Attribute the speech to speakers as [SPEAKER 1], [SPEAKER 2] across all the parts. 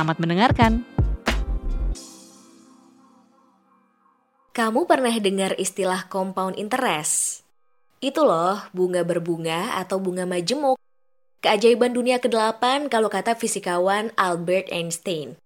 [SPEAKER 1] Selamat mendengarkan.
[SPEAKER 2] Kamu pernah dengar istilah compound interest? Itu loh, bunga berbunga atau bunga majemuk. Keajaiban dunia ke-8 kalau kata fisikawan Albert Einstein.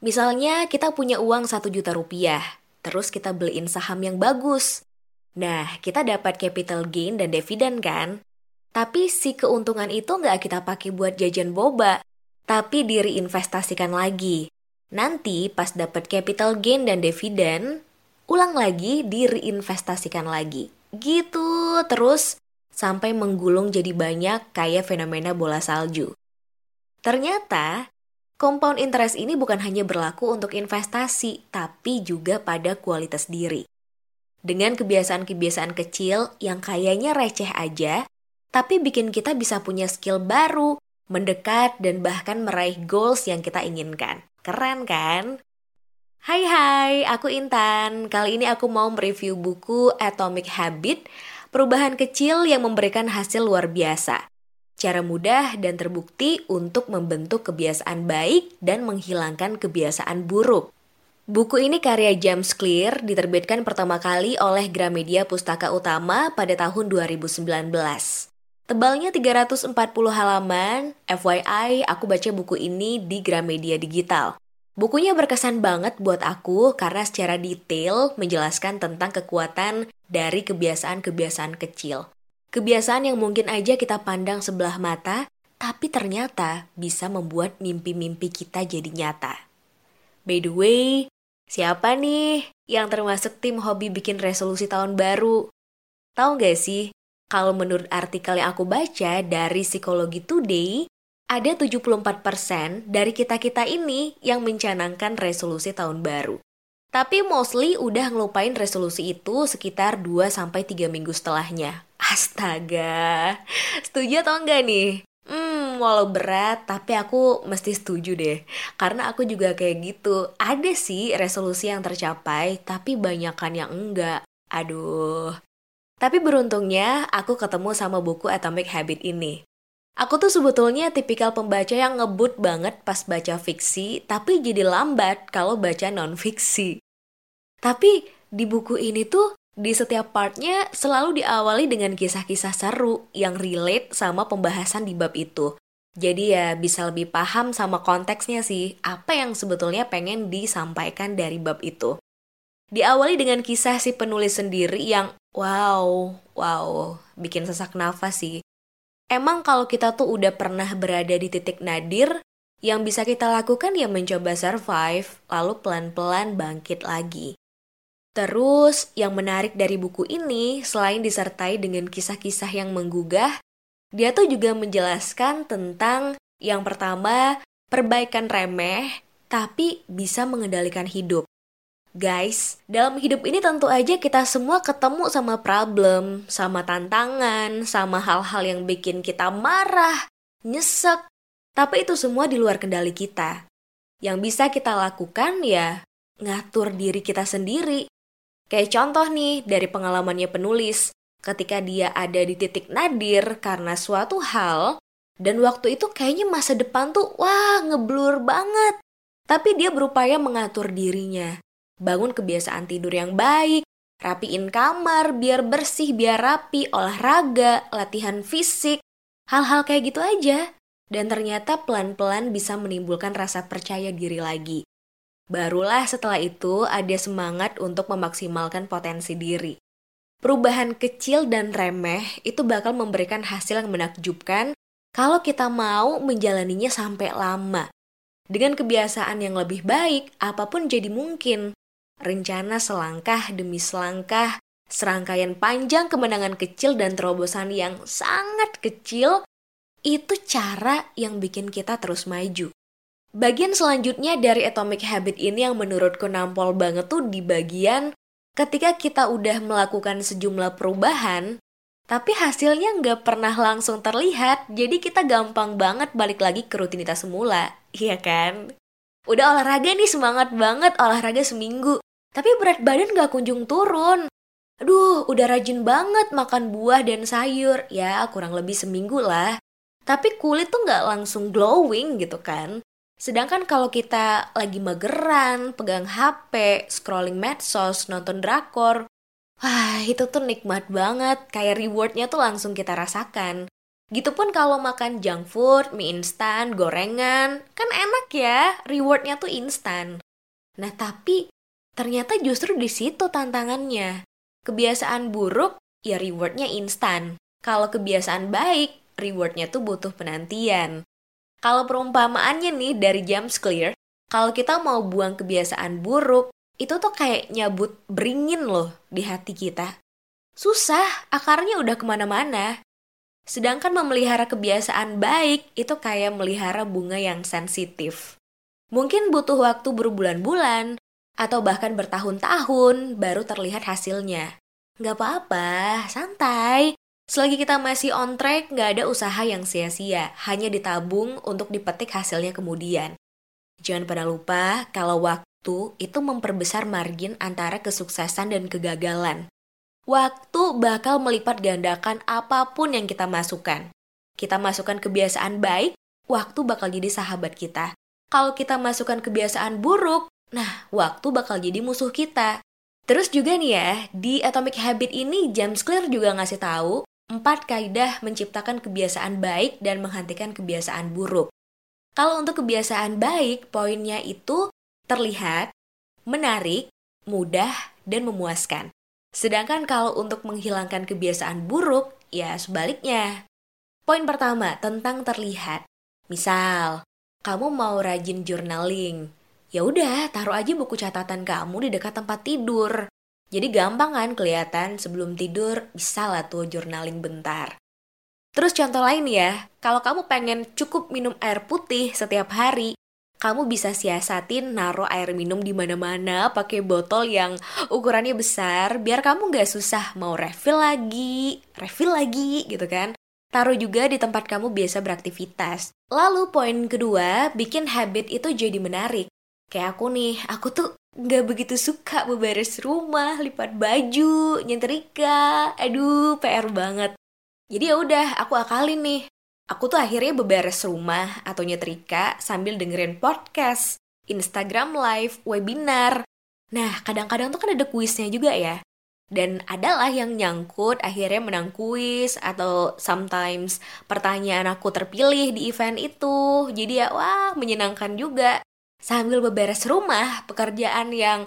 [SPEAKER 2] Misalnya kita punya uang 1 juta rupiah, terus kita beliin saham yang bagus. Nah, kita dapat capital gain dan dividen kan? Tapi si keuntungan itu nggak kita pakai buat jajan boba, tapi diri investasikan lagi. Nanti pas dapat capital gain dan dividen, ulang lagi diri investasikan lagi. Gitu terus sampai menggulung jadi banyak kayak fenomena bola salju. Ternyata, compound interest ini bukan hanya berlaku untuk investasi, tapi juga pada kualitas diri. Dengan kebiasaan-kebiasaan kecil yang kayaknya receh aja, tapi bikin kita bisa punya skill baru, mendekat, dan bahkan meraih goals yang kita inginkan. Keren kan? Hai hai, aku Intan. Kali ini aku mau mereview buku Atomic Habit, perubahan kecil yang memberikan hasil luar biasa. Cara mudah dan terbukti untuk membentuk kebiasaan baik dan menghilangkan kebiasaan buruk. Buku ini karya James Clear diterbitkan pertama kali oleh Gramedia Pustaka Utama pada tahun 2019. Tebalnya 340 halaman, FYI aku baca buku ini di Gramedia Digital. Bukunya berkesan banget buat aku karena secara detail menjelaskan tentang kekuatan dari kebiasaan-kebiasaan kecil. Kebiasaan yang mungkin aja kita pandang sebelah mata, tapi ternyata bisa membuat mimpi-mimpi kita jadi nyata. By the way, siapa nih yang termasuk tim hobi bikin resolusi tahun baru? Tahu gak sih, kalau menurut artikel yang aku baca dari Psikologi Today, ada 74% dari kita-kita ini yang mencanangkan resolusi tahun baru. Tapi mostly udah ngelupain resolusi itu sekitar 2-3 minggu setelahnya. Astaga, setuju atau enggak nih? Hmm, walau berat, tapi aku mesti setuju deh. Karena aku juga kayak gitu. Ada sih resolusi yang tercapai, tapi banyakan yang enggak. Aduh, tapi beruntungnya aku ketemu sama buku Atomic Habit ini. Aku tuh sebetulnya tipikal pembaca yang ngebut banget pas baca fiksi, tapi jadi lambat kalau baca non-fiksi. Tapi di buku ini tuh di setiap partnya selalu diawali dengan kisah-kisah seru yang relate sama pembahasan di bab itu. Jadi ya bisa lebih paham sama konteksnya sih, apa yang sebetulnya pengen disampaikan dari bab itu. Diawali dengan kisah si penulis sendiri yang Wow, wow, bikin sesak nafas sih. Emang kalau kita tuh udah pernah berada di titik nadir, yang bisa kita lakukan ya mencoba survive, lalu pelan-pelan bangkit lagi. Terus, yang menarik dari buku ini, selain disertai dengan kisah-kisah yang menggugah, dia tuh juga menjelaskan tentang yang pertama, perbaikan remeh, tapi bisa mengendalikan hidup. Guys, dalam hidup ini tentu aja kita semua ketemu sama problem, sama tantangan, sama hal-hal yang bikin kita marah, nyesek. Tapi itu semua di luar kendali kita. Yang bisa kita lakukan ya ngatur diri kita sendiri. Kayak contoh nih dari pengalamannya penulis, ketika dia ada di titik nadir karena suatu hal, dan waktu itu kayaknya masa depan tuh wah ngeblur banget. Tapi dia berupaya mengatur dirinya bangun kebiasaan tidur yang baik, rapiin kamar biar bersih, biar rapi, olahraga, latihan fisik, hal-hal kayak gitu aja. Dan ternyata pelan-pelan bisa menimbulkan rasa percaya diri lagi. Barulah setelah itu ada semangat untuk memaksimalkan potensi diri. Perubahan kecil dan remeh itu bakal memberikan hasil yang menakjubkan kalau kita mau menjalaninya sampai lama. Dengan kebiasaan yang lebih baik, apa pun jadi mungkin rencana selangkah demi selangkah, serangkaian panjang kemenangan kecil dan terobosan yang sangat kecil, itu cara yang bikin kita terus maju. Bagian selanjutnya dari Atomic Habit ini yang menurutku nampol banget tuh di bagian ketika kita udah melakukan sejumlah perubahan, tapi hasilnya nggak pernah langsung terlihat, jadi kita gampang banget balik lagi ke rutinitas semula, iya kan? Udah olahraga nih semangat banget olahraga seminggu, tapi berat badan nggak kunjung turun. Aduh, udah rajin banget makan buah dan sayur, ya kurang lebih seminggu lah. Tapi kulit tuh nggak langsung glowing gitu kan. Sedangkan kalau kita lagi mageran, pegang HP, scrolling medsos, nonton drakor, wah itu tuh nikmat banget, kayak rewardnya tuh langsung kita rasakan. Gitu pun kalau makan junk food, mie instan, gorengan, kan enak ya, rewardnya tuh instan. Nah tapi ternyata justru di situ tantangannya. Kebiasaan buruk, ya rewardnya instan. Kalau kebiasaan baik, rewardnya tuh butuh penantian. Kalau perumpamaannya nih dari James Clear, kalau kita mau buang kebiasaan buruk, itu tuh kayak nyabut beringin loh di hati kita. Susah, akarnya udah ke mana-mana. Sedangkan memelihara kebiasaan baik itu kayak melihara bunga yang sensitif. Mungkin butuh waktu berbulan-bulan, atau bahkan bertahun-tahun baru terlihat hasilnya. Gak apa-apa, santai. Selagi kita masih on track, nggak ada usaha yang sia-sia, hanya ditabung untuk dipetik hasilnya kemudian. Jangan pernah lupa kalau waktu itu memperbesar margin antara kesuksesan dan kegagalan. Waktu bakal melipat gandakan apa pun yang kita masukkan. Kita masukkan kebiasaan baik, waktu bakal jadi sahabat kita. Kalau kita masukkan kebiasaan buruk, nah waktu bakal jadi musuh kita. Terus juga nih ya, di Atomic Habit ini James Clear juga ngasih tahu Empat kaidah menciptakan kebiasaan baik dan menghentikan kebiasaan buruk. Kalau untuk kebiasaan baik, poinnya itu terlihat, menarik, mudah, dan memuaskan. Sedangkan kalau untuk menghilangkan kebiasaan buruk, ya sebaliknya. Poin pertama tentang terlihat. Misal, kamu mau rajin journaling. Ya udah, taruh aja buku catatan kamu di dekat tempat tidur. Jadi gampang kan kelihatan sebelum tidur bisa lah tuh journaling bentar. Terus contoh lain ya, kalau kamu pengen cukup minum air putih setiap hari, kamu bisa siasatin naruh air minum di mana-mana pakai botol yang ukurannya besar biar kamu nggak susah mau refill lagi, refill lagi gitu kan. Taruh juga di tempat kamu biasa beraktivitas. Lalu poin kedua, bikin habit itu jadi menarik. Kayak aku nih, aku tuh nggak begitu suka beberes rumah, lipat baju, nyetrika. Aduh, PR banget. Jadi ya udah, aku akalin nih. Aku tuh akhirnya beberes rumah atau nyetrika sambil dengerin podcast, Instagram live, webinar. Nah, kadang-kadang tuh kan ada kuisnya juga ya. Dan adalah yang nyangkut akhirnya menang kuis atau sometimes pertanyaan aku terpilih di event itu. Jadi ya wah menyenangkan juga sambil beberes rumah, pekerjaan yang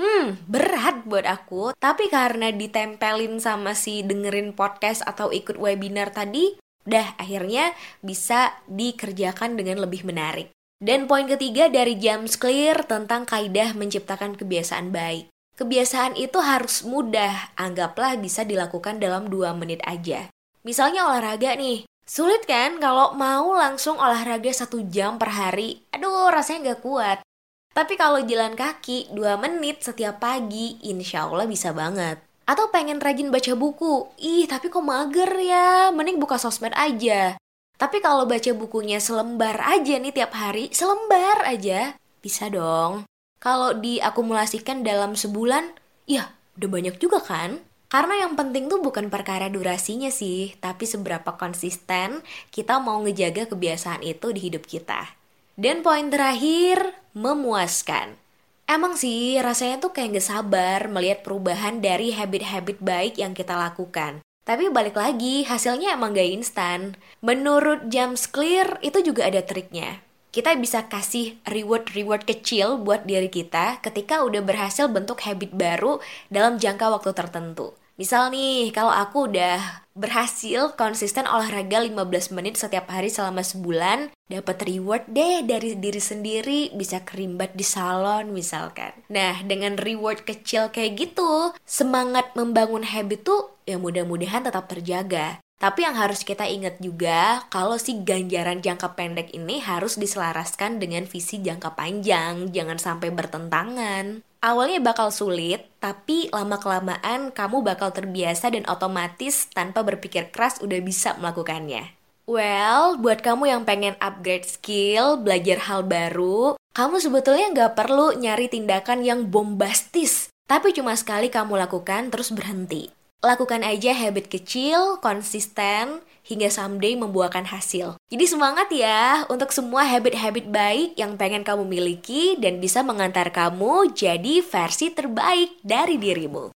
[SPEAKER 2] hmm berat buat aku, tapi karena ditempelin sama si dengerin podcast atau ikut webinar tadi, dah akhirnya bisa dikerjakan dengan lebih menarik. Dan poin ketiga dari James Clear tentang kaidah menciptakan kebiasaan baik. Kebiasaan itu harus mudah, anggaplah bisa dilakukan dalam 2 menit aja. Misalnya olahraga nih, Sulit kan kalau mau langsung olahraga satu jam per hari? Aduh, rasanya nggak kuat. Tapi kalau jalan kaki 2 menit setiap pagi, insya Allah bisa banget. Atau pengen rajin baca buku, ih tapi kok mager ya, mending buka sosmed aja. Tapi kalau baca bukunya selembar aja nih tiap hari, selembar aja, bisa dong. Kalau diakumulasikan dalam sebulan, ya udah banyak juga kan? Karena yang penting tuh bukan perkara durasinya sih, tapi seberapa konsisten kita mau ngejaga kebiasaan itu di hidup kita. Dan poin terakhir, memuaskan. Emang sih rasanya tuh kayak gak sabar melihat perubahan dari habit-habit baik yang kita lakukan. Tapi balik lagi, hasilnya emang gak instan. Menurut James Clear, itu juga ada triknya kita bisa kasih reward-reward kecil buat diri kita ketika udah berhasil bentuk habit baru dalam jangka waktu tertentu. Misal nih, kalau aku udah berhasil konsisten olahraga 15 menit setiap hari selama sebulan, dapat reward deh dari diri sendiri, bisa kerimbat di salon misalkan. Nah, dengan reward kecil kayak gitu, semangat membangun habit tuh ya mudah-mudahan tetap terjaga. Tapi yang harus kita ingat juga, kalau si ganjaran jangka pendek ini harus diselaraskan dengan visi jangka panjang, jangan sampai bertentangan. Awalnya bakal sulit, tapi lama-kelamaan kamu bakal terbiasa dan otomatis tanpa berpikir keras udah bisa melakukannya. Well, buat kamu yang pengen upgrade skill, belajar hal baru, kamu sebetulnya nggak perlu nyari tindakan yang bombastis, tapi cuma sekali kamu lakukan terus berhenti. Lakukan aja habit kecil, konsisten, hingga someday membuahkan hasil. Jadi semangat ya untuk semua habit-habit baik yang pengen kamu miliki dan bisa mengantar kamu jadi versi terbaik dari dirimu.